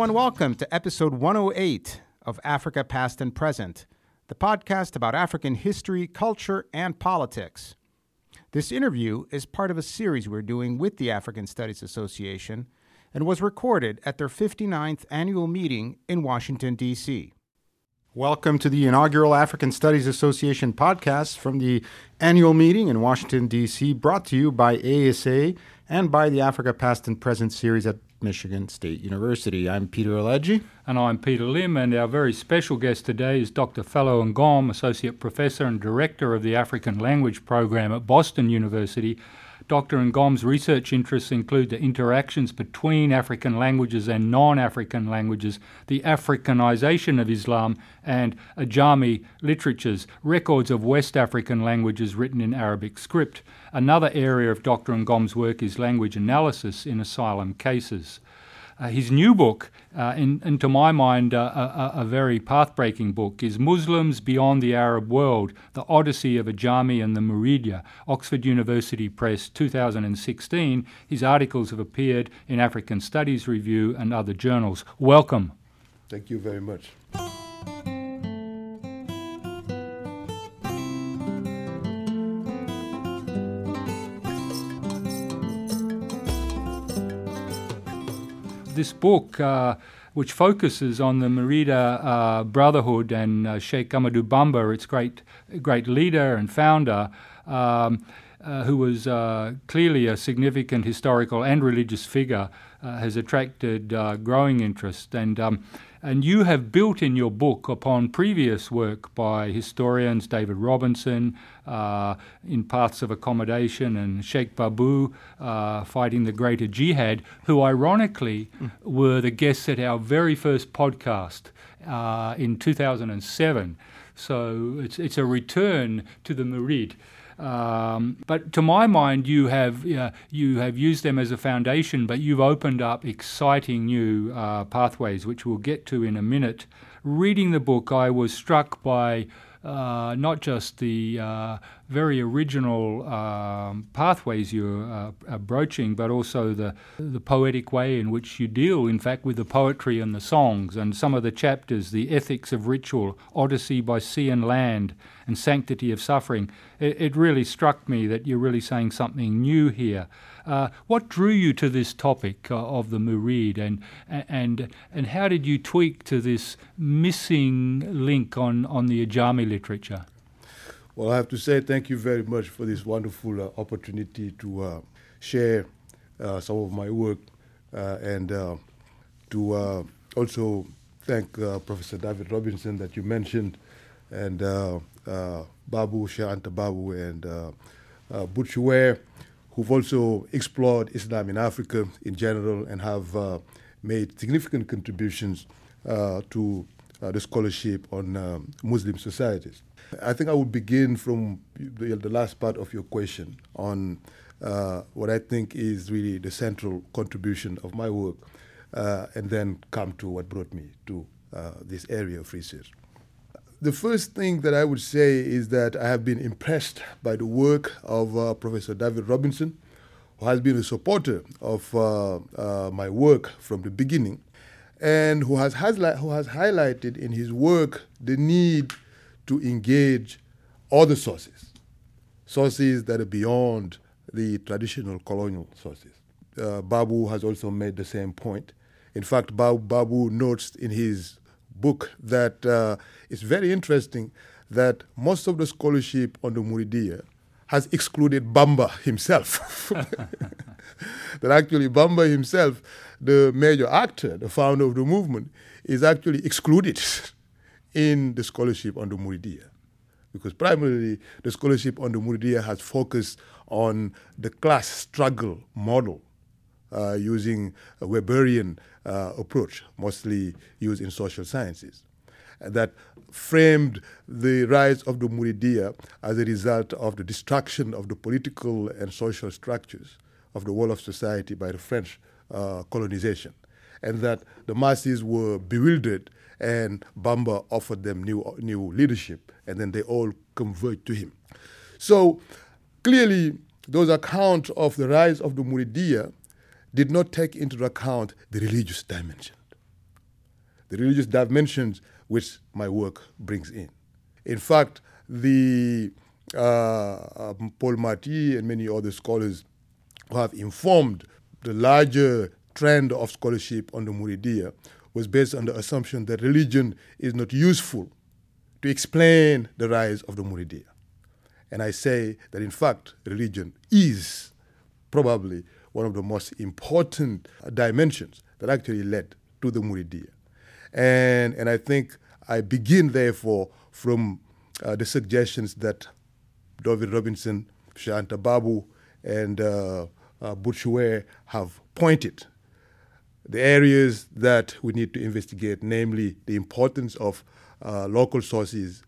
And welcome to episode 108 of Africa Past and Present, the podcast about African history, culture, and politics. This interview is part of a series we're doing with the African Studies Association and was recorded at their 59th annual meeting in Washington, D.C. Welcome to the inaugural African Studies Association podcast from the annual meeting in Washington, D.C., brought to you by ASA and by the Africa Past and Present series at Michigan State University. I'm Peter Alegi. And I'm Peter Limb, and our very special guest today is Dr. Fallou Ngom, Associate Professor and Director of the African Language Program at Boston University. Dr. Ngom's research interests include the interactions between African languages and non African languages, the Africanization of Islam, and Ajami literatures, records of West African languages written in Arabic script. Another area of Dr. Ngom's work is language analysis in asylum cases. Uh, his new book, uh, in, in, to my mind, uh, a, a, very path-breaking book, is Muslims Beyond the Arab World, The Odyssey of Ajami and the Muridiyya, Oxford University Press, 2016. His articles have appeared in African Studies Review and other journals. Welcome. Thank you very much. This book, uh, which focuses on the Murida uh, Brotherhood and uh, Sheikh Ahmadu Bamba, its great, great leader and founder, um, uh, who was uh, clearly a significant historical and religious figure, uh, has attracted growing interest. And um, and you have built in your book upon previous work by historians David Robinson uh, in Paths of Accommodation and Cheikh Babou uh, fighting the Greater Jihad, who ironically mm. were the guests at our very first podcast uh, in 2007. So it's, it's a return to the Murid. Um, but to my mind, you have uh, you have used them as a foundation, but you've opened up exciting new uh, pathways, which we'll get to in a minute. Reading the book, I was struck by uh, not just the uh, very original um, pathways you're uh, broaching, but also the, the poetic way in which you deal, in fact, with the poetry and the songs and some of the chapters, the ethics of ritual, Odyssey by sea and land, and sanctity of suffering. It, it really struck me that you're really saying something new here. Uh, what drew you to this topic uh, of the Murid, and and and how did you tweak to this missing link on on the Ajami literature? Well, I have to say thank you very much for this wonderful uh, opportunity to uh, share uh, some of my work and to also thank Professor David Robinson that you mentioned and Babou, Shanta Babu, and uh, uh, who've also explored Islam in Africa in general and have uh, made significant contributions uh, to uh, the scholarship on um, Muslim societies. I think I would begin from the, the last part of your question on uh, what I think is really the central contribution of my work, uh, and then come to what brought me to this area of research. The first thing that I would say is that I have been impressed by the work of uh, Professor David Robinson, who has been a supporter of uh, uh, my work from the beginning, and who has, who has highlighted in his work the need to engage other sources, sources that are beyond the traditional colonial sources. Uh, Babou has also made the same point. In fact, Babou notes in his book that uh, very interesting that most of the scholarship on the Muridiyya has excluded Bamba himself. that actually Bamba himself, the major actor, the founder of the movement, is actually excluded in the scholarship on the Muridiyya. Because primarily the scholarship on the Muridiyya has focused on the class struggle model uh, using a Weberian uh, approach, mostly used in social sciences, that framed the rise of the Muridiyya as a result of the destruction of the political and social structures of the whole of society by the French uh, colonization, and that the masses were bewildered and Bamba offered them new, new leadership, and then they all converged to him. So clearly, those accounts of the rise of the Muridiyya did not take into account the religious dimension. the religious dimensions which my work brings in. In fact, the uh, um, Paul Marty and many other scholars who have informed the larger trend of scholarship on the Muridiyya was based on the assumption that religion is not useful to explain the rise of the Muridiyya. And I say that in fact, religion is probably one of the most important dimensions that actually led to the Muridiyya. And, and I think I begin, therefore, from uh, the suggestions that David Robinson, Cheikh Anta Babou, and uh, uh, have pointed. The areas that we need to investigate, namely the importance of uh, local sources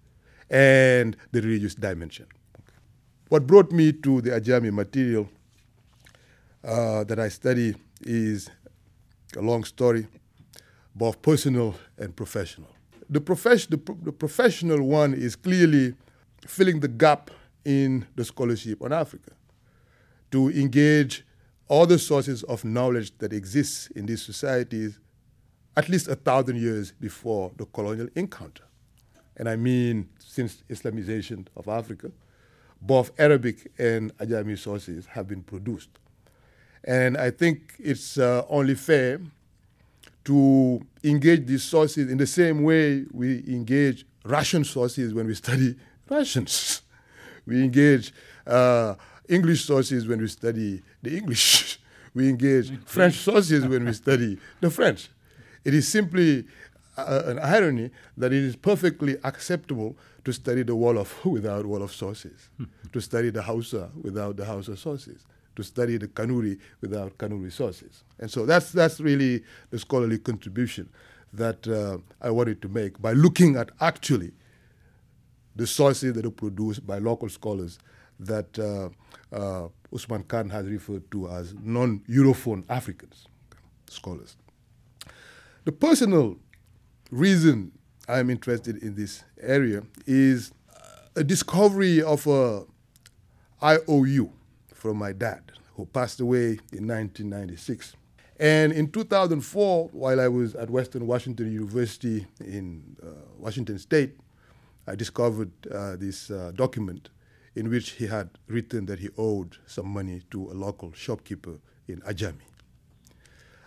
and the religious dimension. What brought me to the Ajami material uh, that I study is a long story, both personal and professional. The, the, pro- the professional one is clearly filling the gap in the scholarship on Africa to engage all the sources of knowledge that exists in these societies at least a thousand years before the colonial encounter. And I mean since Islamization of Africa, both Arabic and Ajami sources have been produced. And I think it's uh, only fair to engage these sources in the same way we engage Russian sources when we study Russians. we engage uh, English sources when we study the English. we engage French sources when we study the French. It is simply uh, an irony that it is perfectly acceptable to study the Wolof without Wolof sources, to study the Hausa without the Hausa sources, to study the Kanuri without Kanuri sources. And so that's, that's really the scholarly contribution that uh, I wanted to make by looking at actually the sources that are produced by local scholars that uh, uh, Ousmane Kane has referred to as non Europhone Africans, scholars. The personal reason I'm interested in this area is a discovery of a IOU from my dad, who passed away in 1996. And in 2004, while I was at Western Washington University in uh, Washington State, I discovered uh, this uh, document in which he had written that he owed some money to a local shopkeeper in Ajami.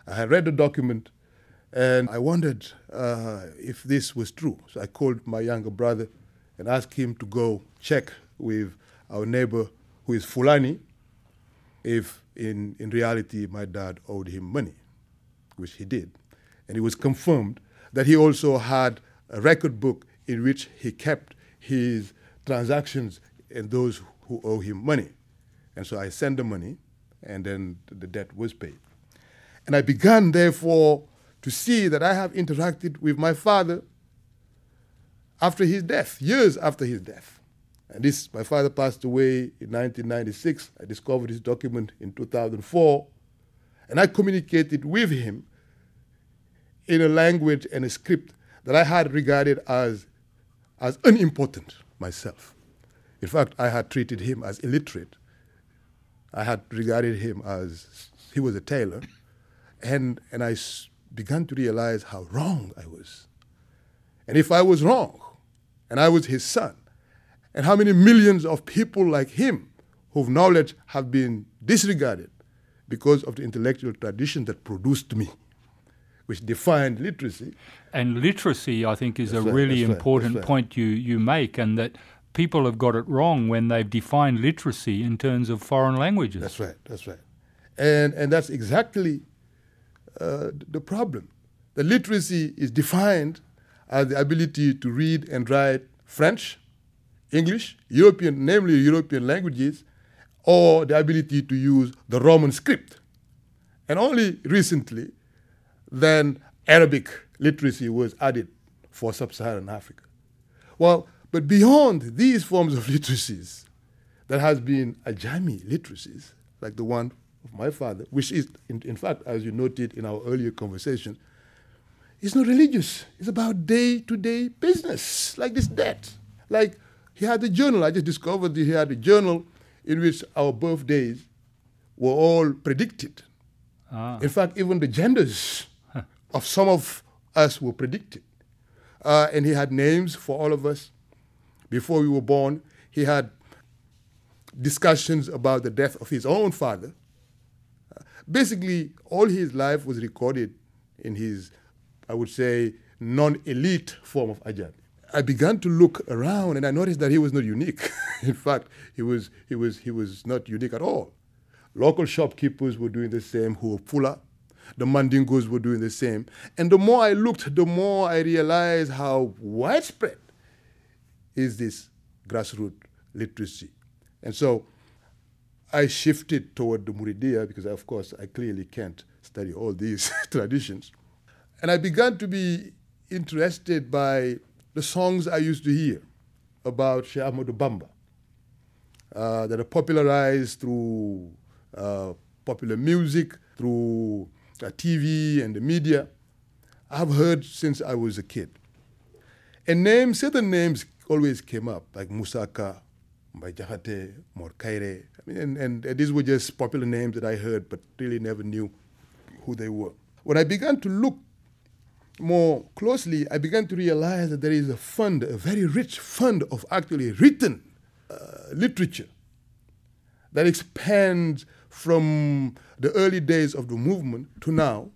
I had read the document and I wondered uh, if this was true. So I called my younger brother and asked him to go check with our neighbor who is Fulani if in, in reality my dad owed him money, which he did. And it was confirmed that he also had a record book in which he kept his transactions and those who owe him money. And so I sent the money, and then the debt was paid. And I began, therefore, to see that I have interacted with my father after his death, years after his death. And this, my father passed away in 1996. I discovered his document in 2004. And I communicated with him in a language and a script that I had regarded as, as unimportant myself. In fact, I had treated him as illiterate. I had regarded him as he was a tailor. And, and I began to realize how wrong I was. And if I was wrong, and I was his son, and how many millions of people like him whose knowledge have been disregarded because of the intellectual tradition that produced me, which defined literacy. And literacy, I think, is that's a right, really important right, point you, you make, and that people have got it wrong when they've defined literacy in terms of foreign languages. That's right, that's right. And, and that's exactly uh, the problem. The literacy is defined as the ability to read and write French, English, European, namely European languages, or the ability to use the Roman script. And only recently, then Arabic literacy was added for sub Saharan Africa. Well, but beyond these forms of literacies, there has been Ajami literacies, like the one of my father, which is, in, in fact, as you noted in our earlier conversation, it's not religious. It's about day to day business, like this debt. Like he had a journal. I just discovered that he had a journal in which our birthdays were all predicted. Ah. In fact, even the genders of some of us were predicted. Uh, and he had names for all of us. Before we were born, he had discussions about the death of his own father. Uh, basically, all his life was recorded in his, I would say, non elite form of Ajami. I began to look around and I noticed that he was not unique. in fact, he was, he, was, he was not unique at all. Local shopkeepers were doing the same who were fuller. The Mandingos were doing the same. And the more I looked, the more I realized how widespread is this grassroots literacy. And so I shifted toward the Muridiyya because, of course, I clearly can't study all these traditions. And I began to be interested by the songs I used to hear about Sheikh Bamba uh, that are popularized through uh, popular music, through uh, TV and the media. I've heard since I was a kid. And names, certain names always came up, like Musa Ka, Mbai Jahate, Morkaire. I mean, and, and these were just popular names that I heard, but really never knew who they were. When I began to look more closely, I began to realize that there is a fund, a very rich fund of actually written uh, literature that expands from the early days of the movement to now,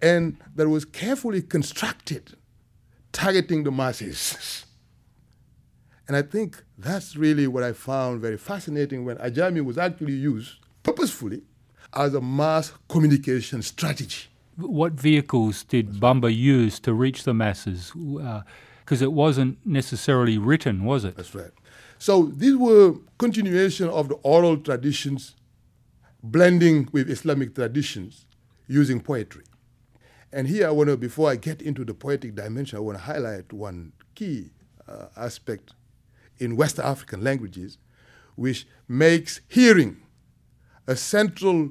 and that was carefully constructed, targeting the masses. And I think that's really what I found very fascinating when Ajami was actually used purposefully as a mass communication strategy. What vehicles did Bamba use to reach the masses? Because uh, it wasn't necessarily written, was it? That's right. So these were continuation of the oral traditions, blending with Islamic traditions, using poetry. And here I want to, before I get into the poetic dimension, I want to highlight one key uh, aspect in West African languages, which makes hearing a central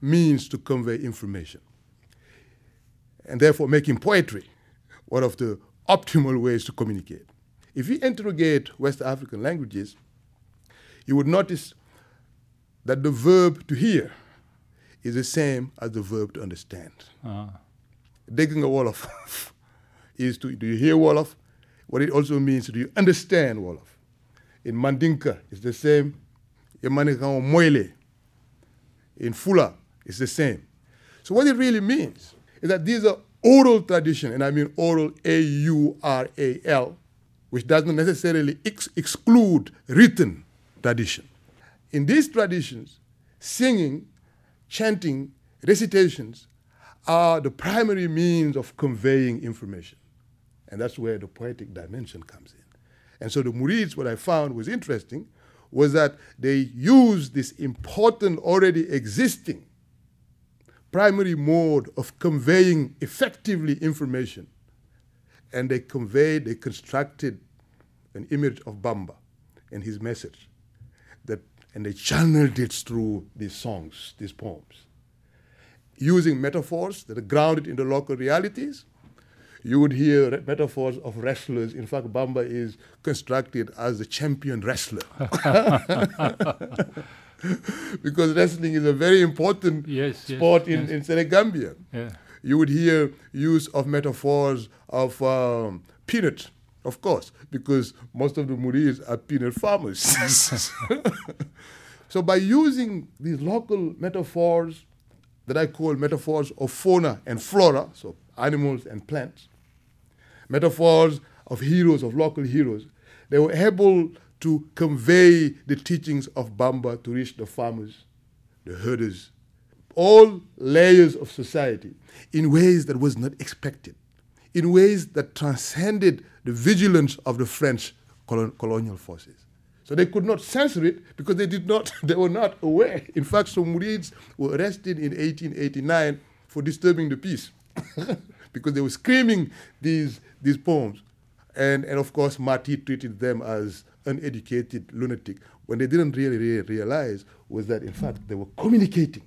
means to convey information and therefore making poetry one of the optimal ways to communicate. If you interrogate West African languages, you would notice that the verb to hear is the same as the verb to understand. Uh-huh. Digging a Wolof is to do you hear Wolof? What it also means, do you understand Wolof? In Mandinka, it's the same. In Moile. In Fula, it's the same. So what it really means is that these are oral tradition, and I mean oral A-U-R-A-L, which does not necessarily ex- exclude written tradition. In these traditions, singing, chanting, recitations are the primary means of conveying information. And that's where the poetic dimension comes in. And so the Murids, what I found was interesting, was that they used this important, already existing primary mode of conveying effectively information. And they conveyed, they constructed an image of Bamba and his message. That, and they channeled it through these songs, these poems. Using metaphors that are grounded in the local realities. You would hear metaphors of wrestlers. In fact, Bamba is constructed as a champion wrestler. because wrestling is a very important yes, sport yes, in, yes. in Senegambia. Yeah. You would hear use of metaphors of um, peanut, of course, because most of the Murids are peanut farmers. so by using these local metaphors that I call metaphors of fauna and flora, so animals and plants, metaphors of heroes, of local heroes, they were able to convey the teachings of Bamba to reach the farmers, the herders, all layers of society in ways that was not expected, in ways that transcended the vigilance of the French colon- colonial forces. So they could not censor it because they did not, they were not aware. In fact, some Murids were arrested in 1889 for disturbing the peace because they were screaming these, these poems. And, and of course, Marty treated them as uneducated lunatic. When they didn't really, really realize was that, in fact, they were communicating.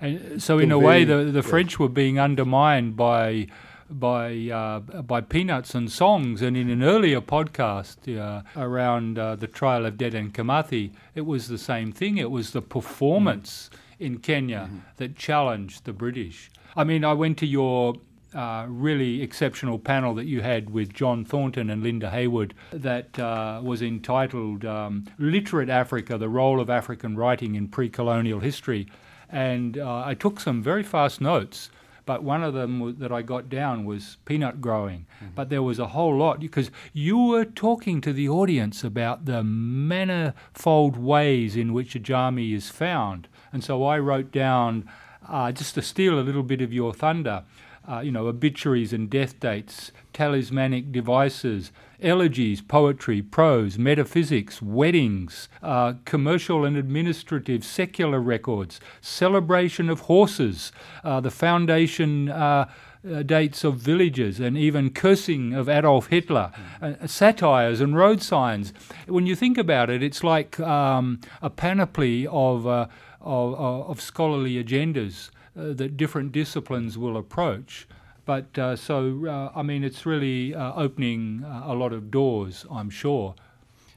And so, in a way, the, the French were being undermined by by uh, by peanuts and songs. And in an earlier podcast uh, around uh, the trial of Dedan Kimathi, it was the same thing. It was the performance mm. in Kenya mm-hmm. that challenged the British. I mean, I went to your uh, really exceptional panel that you had with John Thornton and Linda Heywood that uh, was entitled um, Literate Africa The Role of African Writing in Pre Colonial History. And uh, I took some very fast notes but one of them that I got down was peanut growing. Mm-hmm. But there was a whole lot because you were talking to the audience about the manifold ways in which Ajami is found. And so I wrote down, uh, just to steal a little bit of your thunder, uh, you know, obituaries and death dates, talismanic devices, elegies, poetry, prose, metaphysics, weddings, uh, commercial and administrative secular records, celebration of horses, uh, the foundation. Uh, uh dates of villages and even cursing of Adolf Hitler, mm. satires and road signs. When you think about it, it's like um, a panoply of, of, of, scholarly agendas that different disciplines will approach. But uh, so, uh, I mean, it's really uh, opening uh, a lot of doors, I'm sure.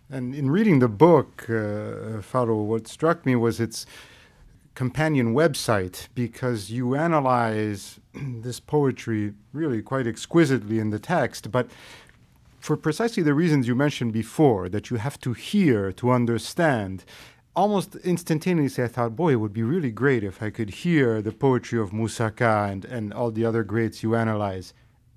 And in reading the book, uh, Fallou, what struck me was its companion website because you analyze this poetry really quite exquisitely in the text, but for precisely the reasons you mentioned before, that you have to hear to understand almost instantaneously, I thought, boy, it would be really great if I could hear the poetry of Musa Ka and, and all the other greats you analyze.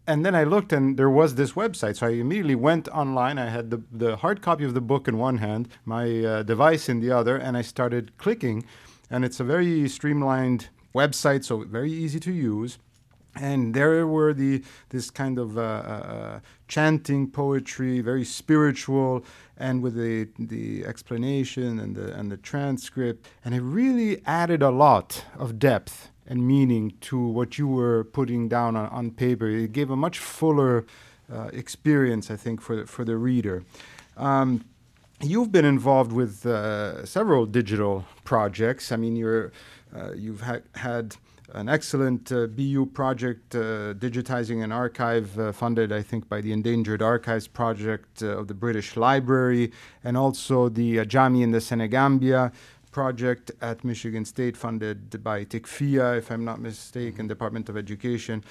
And then I looked, and there was this website. So I immediately went online. I had the, the hard copy of the book in one hand, my uh, device in the other, and I started clicking. And it's a very streamlined website, so very easy to use and there were the this kind of uh, uh, uh, chanting poetry, very spiritual, and with the the explanation and the and the transcript, and it really added a lot of depth and meaning to what you were putting down on, on paper. It gave a much fuller uh, experience, I think, for the, for the reader. Um, you've been involved with uh, several digital projects. I mean, you're uh, you've ha- had an excellent uh, BU project uh, digitizing an archive uh, funded, I think, by the Endangered Archives Project of the British Library, and also the Ajami in the Senegambia project at Michigan State funded by TICFIA, if I'm not mistaken, Department of Education.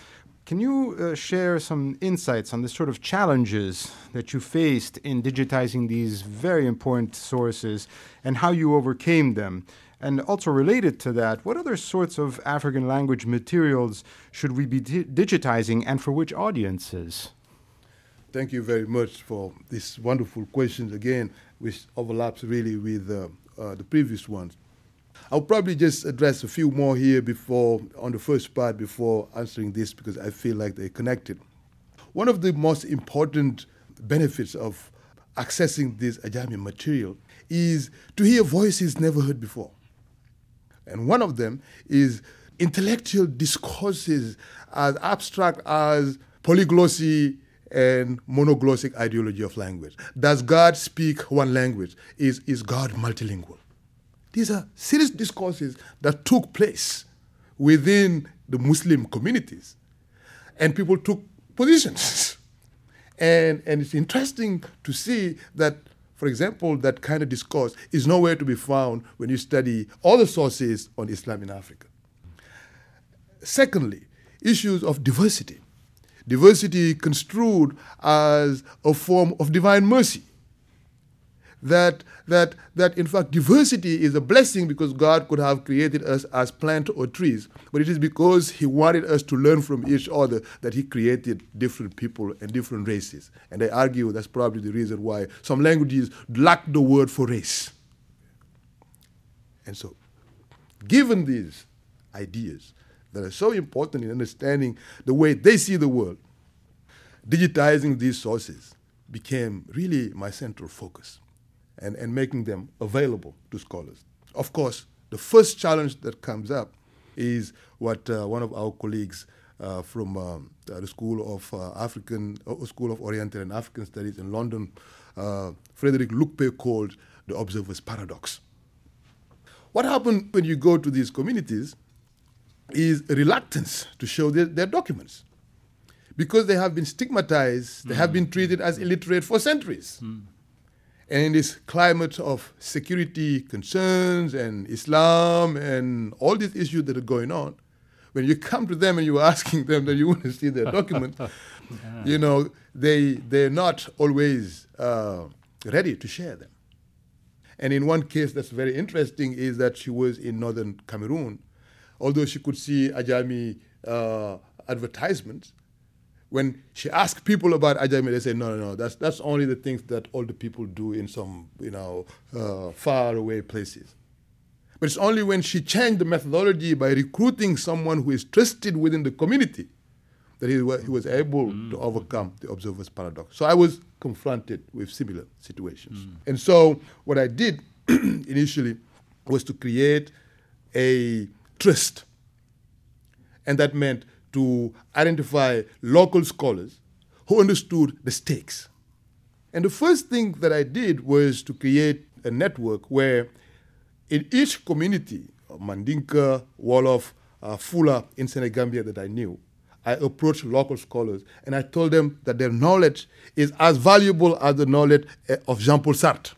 Can you uh, share some insights on the sort of challenges that you faced in digitizing these very important sources and how you overcame them? And also related to that, what other sorts of African language materials should we be di- digitizing and for which audiences? Thank you very much for this wonderful question again, which overlaps really with uh, uh, the previous ones. I'll probably just address a few more here before, on the first part, before answering this, because I feel like they're connected. One of the most important benefits of accessing this Ajami material is to hear voices never heard before. And one of them is intellectual discourses as abstract as polyglossic and monoglossic ideology of language. Does God speak one language? Is, is God multilingual? These are serious discourses that took place within the Muslim communities. And people took positions. and, and it's interesting to see that for example, that kind of discourse is nowhere to be found when you study all the sources on Islam in Africa. Secondly, issues of diversity. Diversity construed as a form of divine mercy that, that, that in fact diversity is a blessing because God could have created us as plant or trees, but it is because He wanted us to learn from each other that He created different people and different races. And I argue that's probably the reason why some languages lack the word for race. And so, given these ideas that are so important in understanding the way they see the world, digitizing these sources became really my central focus and, and making them available to scholars. Of course, the first challenge that comes up is what uh, one of our colleagues uh, from um, uh, the School of uh, African uh, School of Oriental and African Studies in London, uh, Friederike Lüpke called the observer's paradox. What happens when you go to these communities is a reluctance to show their, their documents because they have been stigmatized, mm. they have been treated as illiterate for centuries. Mm. And in this climate of security concerns and Islam and all these issues that are going on, when you come to them and you're asking them that you want to see their document, yeah. you know, they, they're not always uh, ready to share them. And in one case that's very interesting is that she was in northern Cameroon. Although she could see Ajami uh, advertisements, when she asked people about Ajami, they say, no, no, no, that's, that's only the things that older people do in some, you know, uh, far away places. But it's only when she changed the methodology by recruiting someone who is trusted within the community that he, he was able mm. to overcome the observer's paradox. So I was confronted with similar situations. Mm. And so what I did initially was to create a trust. And that meant to identify local scholars who understood the stakes. And the first thing that I did was to create a network where in each community, of Mandinka, Wolof, uh, Fula in Senegambia that I knew, I approached local scholars and I told them that their knowledge is as valuable as the knowledge eh, of Jean Paul Sartre.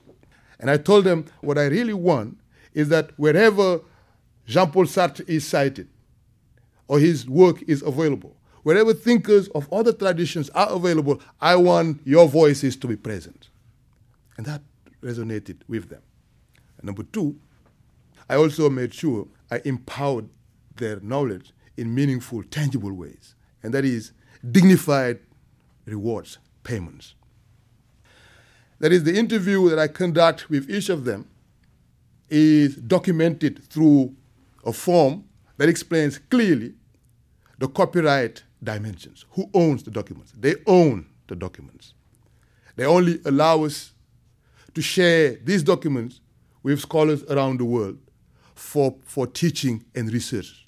And I told them what I really want is that wherever Jean Paul Sartre is cited or his work is available, wherever thinkers of other traditions are available, I want your voices to be present. And that resonated with them. And number two, I also made sure I empowered their knowledge in meaningful, tangible ways, and that is dignified rewards, payments. That is, the interview that I conduct with each of them is documented through a form that explains clearly the copyright dimensions. Who owns the documents? They own the documents. They only allow us to share these documents with scholars around the world for, for teaching and research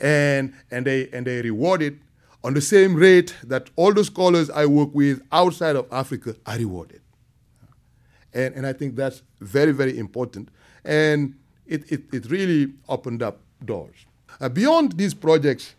and, and, they, and they reward it on the same rate that all the scholars I work with outside of Africa are rewarded. And, and I think that's very, very important. And it, it, it really opened up doors. Uh, beyond these projects,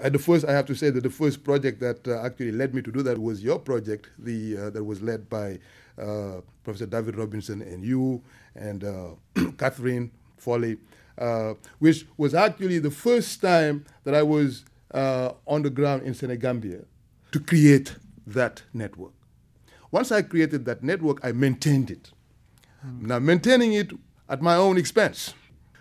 uh, the first, I have to say that the first project that uh, actually led me to do that was your project, the, uh, that was led by uh, Professor David Robinson and you and uh, Catherine Foley uh, which was actually the first time that I was uh, on the ground in Senegambia to create that network. Once I created that network, I maintained it. Mm. Now, maintaining it at my own expense.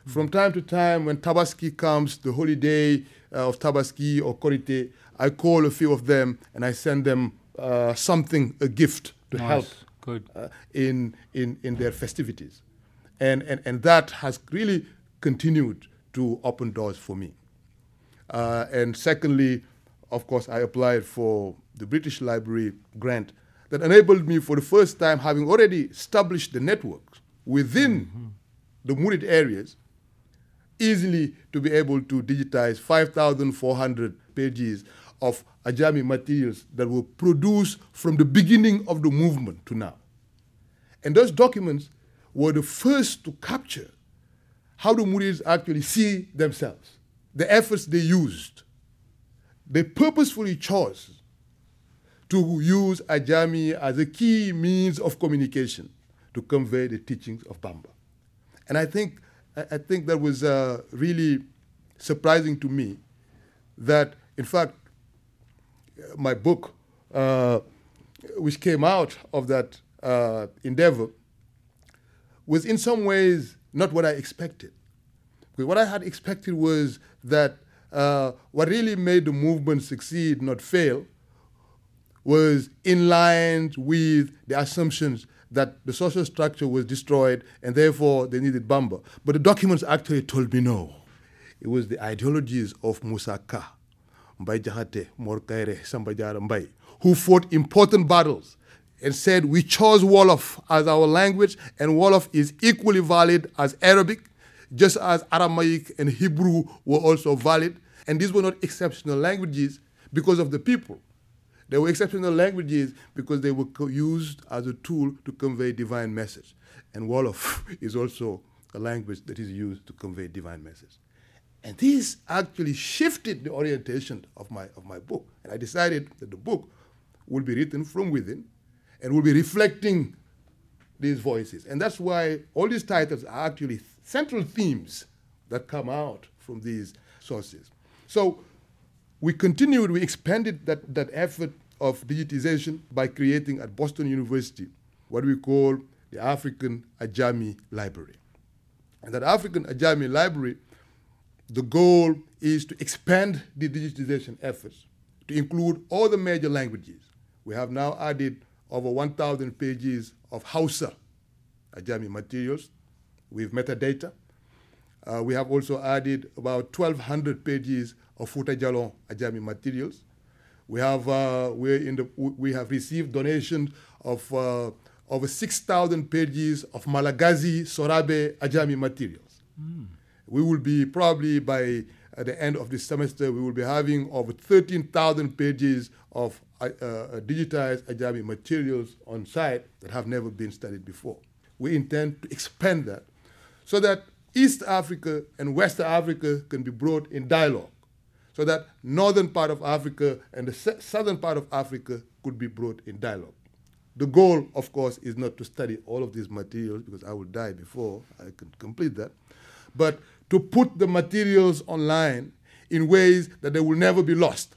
From time to time, when Tabaski comes, the holiday uh, of Tabaski or Korite, I call a few of them and I send them uh, something, a gift to nice. help Good. Uh, in, in, in their festivities. And, and, and that has really continued to open doors for me. Uh, and secondly, of course, I applied for the British Library grant that enabled me for the first time, having already established the networks within mm-hmm. the Murid areas, easily to be able to digitize 5,400 pages of Ajami materials that were produced from the beginning of the movement to now. And those documents were the first to capture how the Murids actually see themselves? The efforts they used. They purposefully chose to use Ajami as a key means of communication to convey the teachings of Bamba. And I think, I think that was uh, really surprising to me that, in fact, my book, uh, which came out of that uh, endeavor, was in some ways not what I expected. Because what I had expected was that uh, what really made the movement succeed, not fail, was in line with the assumptions that the social structure was destroyed and therefore they needed Bamba. But the documents actually told me no. It was the ideologies of Musa Ka, Mbai Jahate, Morkaire, Sambajara Mbai, who fought important battles and said we chose Wolof as our language, and Wolof is equally valid as Arabic, just as Aramaic and Hebrew were also valid. And these were not exceptional languages because of the people. They were exceptional languages because they were used as a tool to convey divine message. And Wolof is also a language that is used to convey divine message. And this actually shifted the orientation of my, of my book. And I decided that the book would be written from within and will be reflecting these voices. And that's why all these titles are actually central themes that come out from these sources. So we continued, we expanded that, that effort of digitization by creating at Boston University what we call the African Ajami Library. And that African Ajami Library, the goal is to expand the digitization efforts to include all the major languages. We have now added over 1,000 pages of Hausa Ajami materials with metadata. Uh, we have also added about 1,200 pages of Futa Jalon Ajami materials. We have, uh, we're in the, we have received donations of uh, over 6,000 pages of Malagasy Sorabe Ajami materials. Mm. We will be probably by at the end of this semester, we will be having over 13,000 pages of uh, uh, digitized Ajami materials on site that have never been studied before. We intend to expand that so that East Africa and West Africa can be brought in dialogue, so that northern part of Africa and the southern part of Africa could be brought in dialogue. The goal, of course, is not to study all of these materials because I will die before I can complete that, but to put the materials online in ways that they will never be lost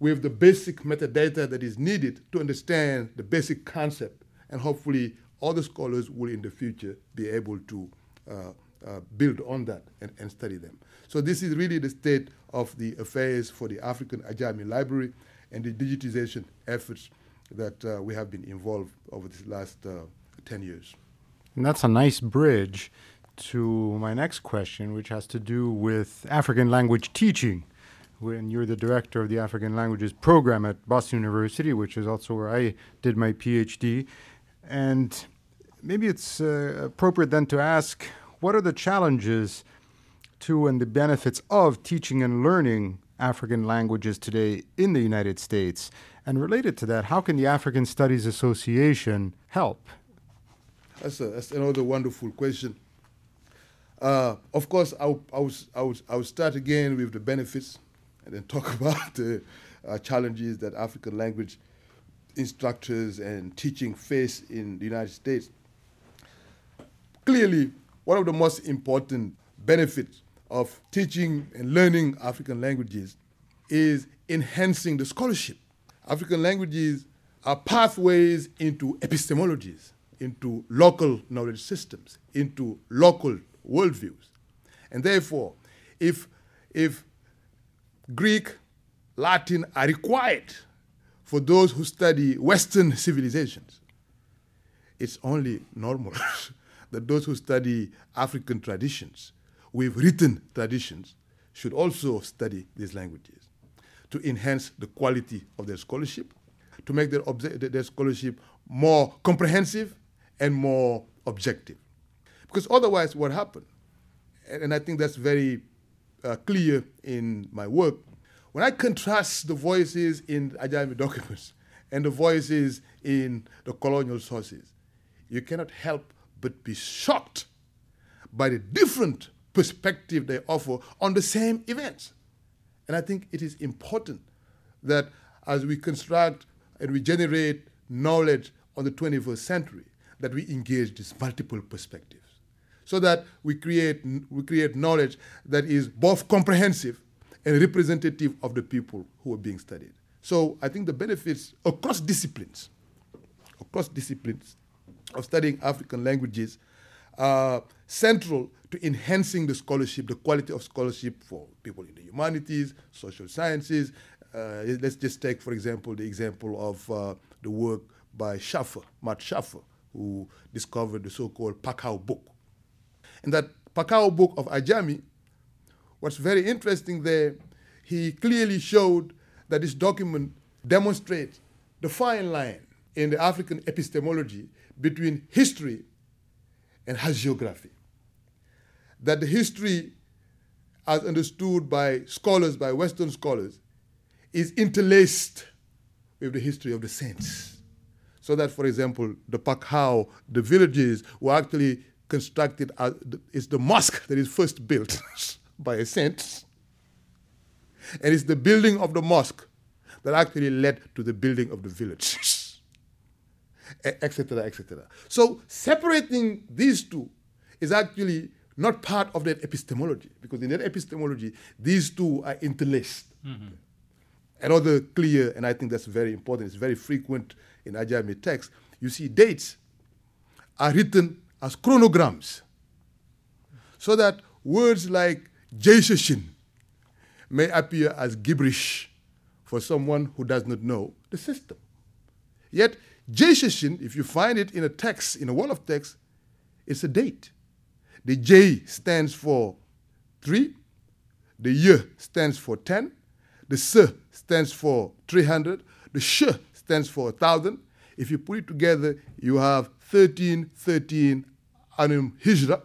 with the basic metadata that is needed to understand the basic concept. And hopefully, other scholars will in the future be able to uh, uh, build on that and, and, study them. So, this is really the state of the affairs for the African Ajami Library and the digitization efforts that uh, we have been involved over this last uh, 10 years. And that's a nice bridge to my next question, which has to do with African language teaching. When you're the director of the African Languages program at Boston University, which is also where I did my PhD. And maybe it's uh, appropriate then to ask what are the challenges to and the benefits of teaching and learning African languages today in the United States? And related to that, how can the African Studies Association help? That's, a, that's another wonderful question. Uh, of course, I'll, I'll, I'll, I'll, start again with the benefits and then talk about the uh, challenges that African language instructors and teaching face in the United States. Clearly, one of the most important benefits of teaching and learning African languages is enhancing the scholarship. African languages are pathways into epistemologies, into local knowledge systems, into local worldviews. And therefore, if, if Greek, Latin are required for those who study Western civilizations, it's only normal that those who study African traditions with written traditions should also study these languages to enhance the quality of their scholarship, to make their, their scholarship more comprehensive and more objective. Because otherwise, what happened, and I think that's very uh, clear in my work, when I contrast the voices in Ajami documents and the voices in the colonial sources, you cannot help but be shocked by the different perspective they offer on the same events. And I think it is important that as we construct and we generate knowledge on the 21st century, that we engage these multiple perspectives so that we create, we create knowledge that is both comprehensive and representative of the people who are being studied. So I think the benefits across disciplines, across disciplines of studying African languages are central to enhancing the scholarship, the quality of scholarship for people in the humanities, social sciences. Uh, let's just take, for example, the example of uh, the work by Schaffer, Matt Schaffer, who discovered the so-called Pakao book. In that Pakao book of Ajami, what's very interesting there, he clearly showed that this document demonstrates the fine line in the African epistemology between history and hagiography. That the history, as understood by scholars, by Western scholars, is interlaced with the history of the saints. So that, for example, the Pakao, the villages were actually constructed as it's the mosque that is first built by a saint. And it's the building of the mosque that actually led to the building of the village, etc., etc. So separating these two is actually not part of that epistemology, because in that epistemology, these two are interlaced. Mm-hmm. Another clear, and I think that's very important, it's very frequent in Ajami text, you see dates are written as chronograms, so that words like Jaishashin may appear as gibberish for someone who does not know the system. Yet, Jaishashin, if you find it in a text, in a wall of text, it's a date. The J stands for three, the Y stands for 10, the S stands for 300, the Sh stands for a 1,000. If you put it together, you have 1313 Anum Hijra.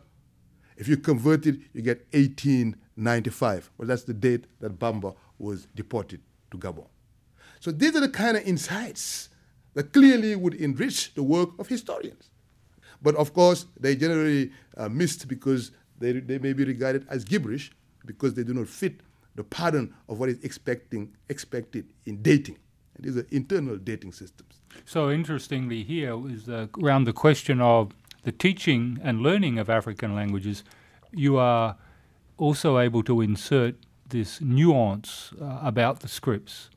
If you convert it, you get 1895. Well, that's the date that Bamba was deported to Gabon. So these are the kind of insights that clearly would enrich the work of historians. But of course, they generally are missed because they, they may be regarded as gibberish because they do not fit the pattern of what is expecting, expected in dating. And these are internal dating systems. So interestingly, here is around the question of the teaching and learning of African languages, you are also able to insert this nuance uh, about the scripts.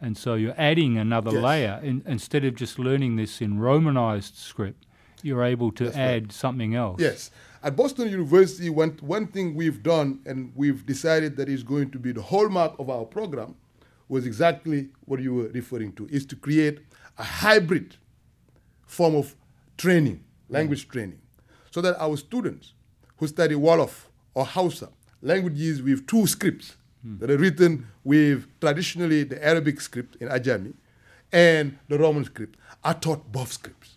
And so you're adding another yes. layer. In, instead of just learning this in Romanized script, you're able to That's add right. something else. Yes. At Boston University, one, one thing we've done and we've decided that is going to be the hallmark of our program was exactly what you were referring to, is to create a hybrid form of training, language mm. training, so that our students who study Wolof or Hausa, languages with two scripts mm. that are written with traditionally the Arabic script in Ajami and the Roman script, are taught both scripts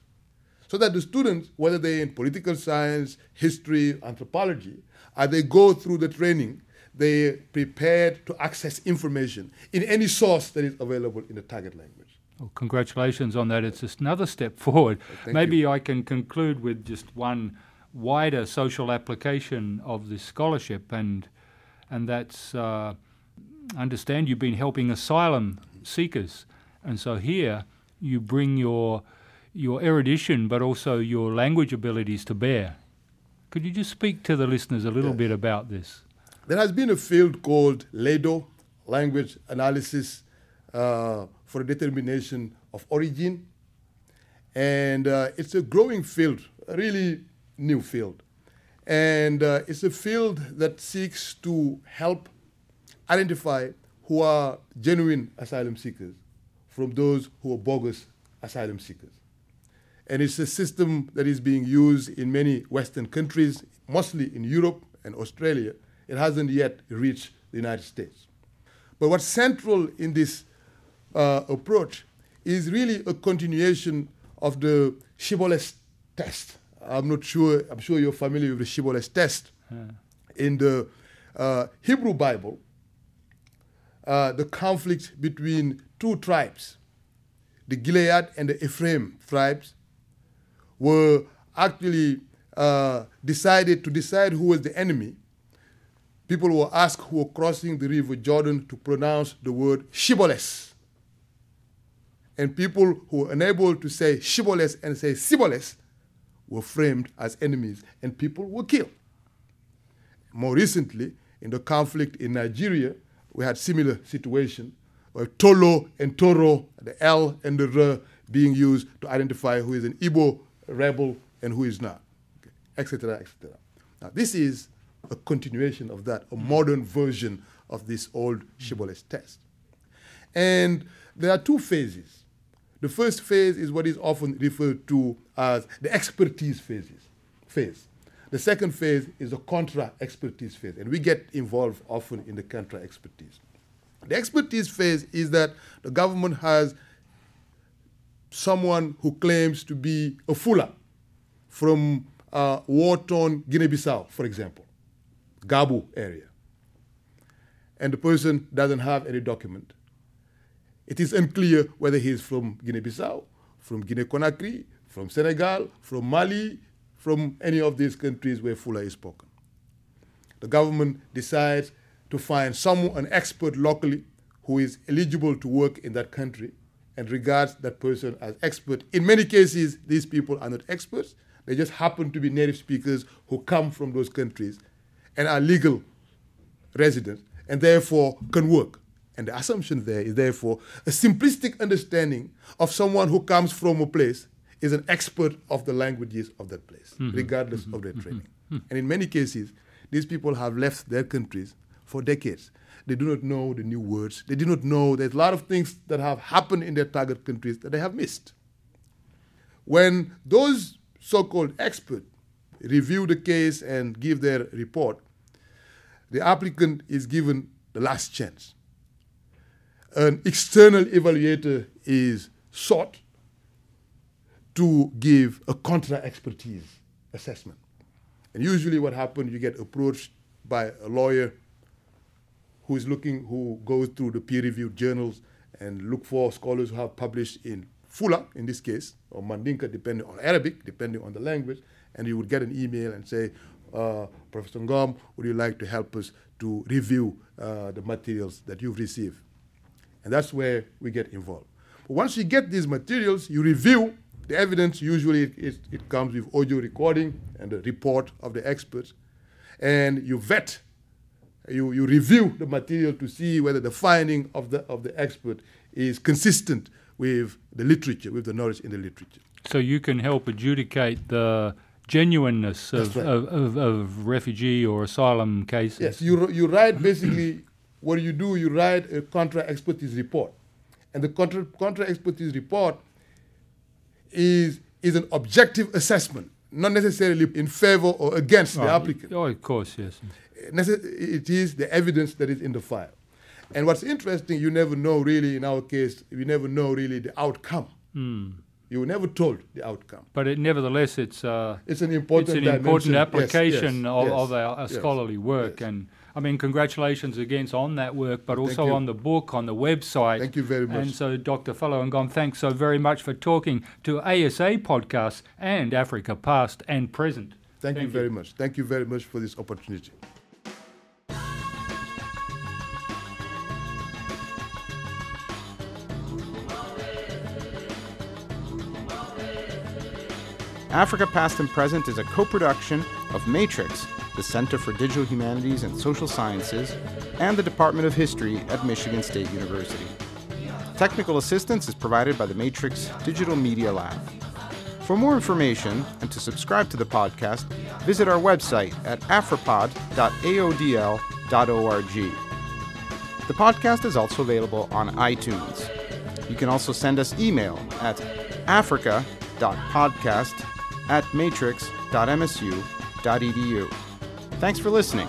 so that the students, whether they're in political science, history, anthropology, as they go through the training, they're prepared to access information in any source that is available in the target language. Well, congratulations on that. It's just another step forward. Maybe you. I can conclude with just one wider social application of this scholarship, and and that's uh, understand you've been helping asylum seekers, and so here you bring your your erudition, but also your language abilities to bear. Could you just speak to the listeners a little yes. bit about this? There has been a field called LADO, Language Analysis uh, for Determination of Origin. And uh, it's a growing field, a really new field. And uh, it's a field that seeks to help identify who are genuine asylum seekers from those who are bogus asylum seekers. And it's a system that is being used in many Western countries, mostly in Europe and Australia. It hasn't yet reached the United States. But what's central in this uh, approach is really a continuation of the Shibboleth test. I'm not sure, I'm sure you're familiar with the Shibboleth test. Yeah. In the uh, Hebrew Bible, uh, the conflict between two tribes, the Gilead and the Ephraim tribes, were actually uh, decided to decide who was the enemy, people were asked who were crossing the river Jordan to pronounce the word Shibboleth. And people who were unable to say Shibboleth and say Sibboleth were framed as enemies and people were killed. More recently, in the conflict in Nigeria, we had similar situation where Tolo and Toro, the L and the R being used to identify who is an Igbo rebel and who is not, etc., okay, etc. Now, this is a continuation of that, a modern version of this old Shibboleth test. And there are two phases. The first phase is what is often referred to as the expertise phases, phase. The second phase is the contra expertise phase, and we get involved often in the contra expertise. The expertise phase is that the government has someone who claims to be a Fula from uh, war-torn Guinea-Bissau, for example, Gabu area, and the person doesn't have any document. It is unclear whether he is from Guinea-Bissau, from Guinea-Conakry, from Senegal, from Mali, from any of these countries where Fula is spoken. The government decides to find someone, an expert locally, who is eligible to work in that country and regards that person as expert. In many cases, these people are not experts. They just happen to be native speakers who come from those countries and are legal residents and therefore can work. And the assumption there is therefore a simplistic understanding of someone who comes from a place is an expert of the languages of that place, mm-hmm. regardless mm-hmm. of their training. Mm-hmm. And in many cases, these people have left their countries for decades. They do not know the new words. They do not know there's a lot of things that have happened in their target countries that they have missed. When those so called experts review the case and give their report, the applicant is given the last chance. An external evaluator is sought to give a contra expertise assessment. And usually, what happens, you get approached by a lawyer who is looking, who goes through the peer reviewed journals and look for scholars who have published in Fula, in this case, or Mandinka, depending on Arabic, depending on the language, and you would get an email and say, uh, Professor Ngom, would you like to help us to review uh, the materials that you've received? And that's where we get involved. But once you get these materials, you review the evidence. Usually it, it, it comes with audio recording and a report of the experts. And you vet, you, you review the material to see whether the finding of the, of the expert is consistent with the literature, with the knowledge in the literature. So you can help adjudicate the genuineness of, right. of, of, of, refugee or asylum cases. Yes, you, you write basically what you do, you write a contra expertise report. And the contra, contra expertise report is, is an objective assessment, not necessarily in favor or against oh, the applicant. Oh, of course, yes. It is the evidence that is in the file. And what's interesting, you never know really, in our case, you never know really the outcome. Mm. You were never told the outcome. But it, nevertheless, it's uh, it's an important it's an important application yes, yes, of, yes, of, our, our scholarly work. And I mean, congratulations again on that work, but also on the book, on the website. Thank you very much. And so, Dr. Fallou Ngom, thanks so very much for talking to ASA Podcasts and Africa Past and Present. Thank, Thank you, you very much. Thank you very much for this opportunity. Africa Past and Present is a co production of Matrix, the Center for Digital Humanities and Social Sciences, and the Department of History at Michigan State University. Technical assistance is provided by the Matrix Digital Media Lab. For more information and to subscribe to the podcast, visit our website at afropod.aodl.org. The podcast is also available on iTunes. You can also send us email at africa.podcast at matrix.msu.edu. Thanks for listening.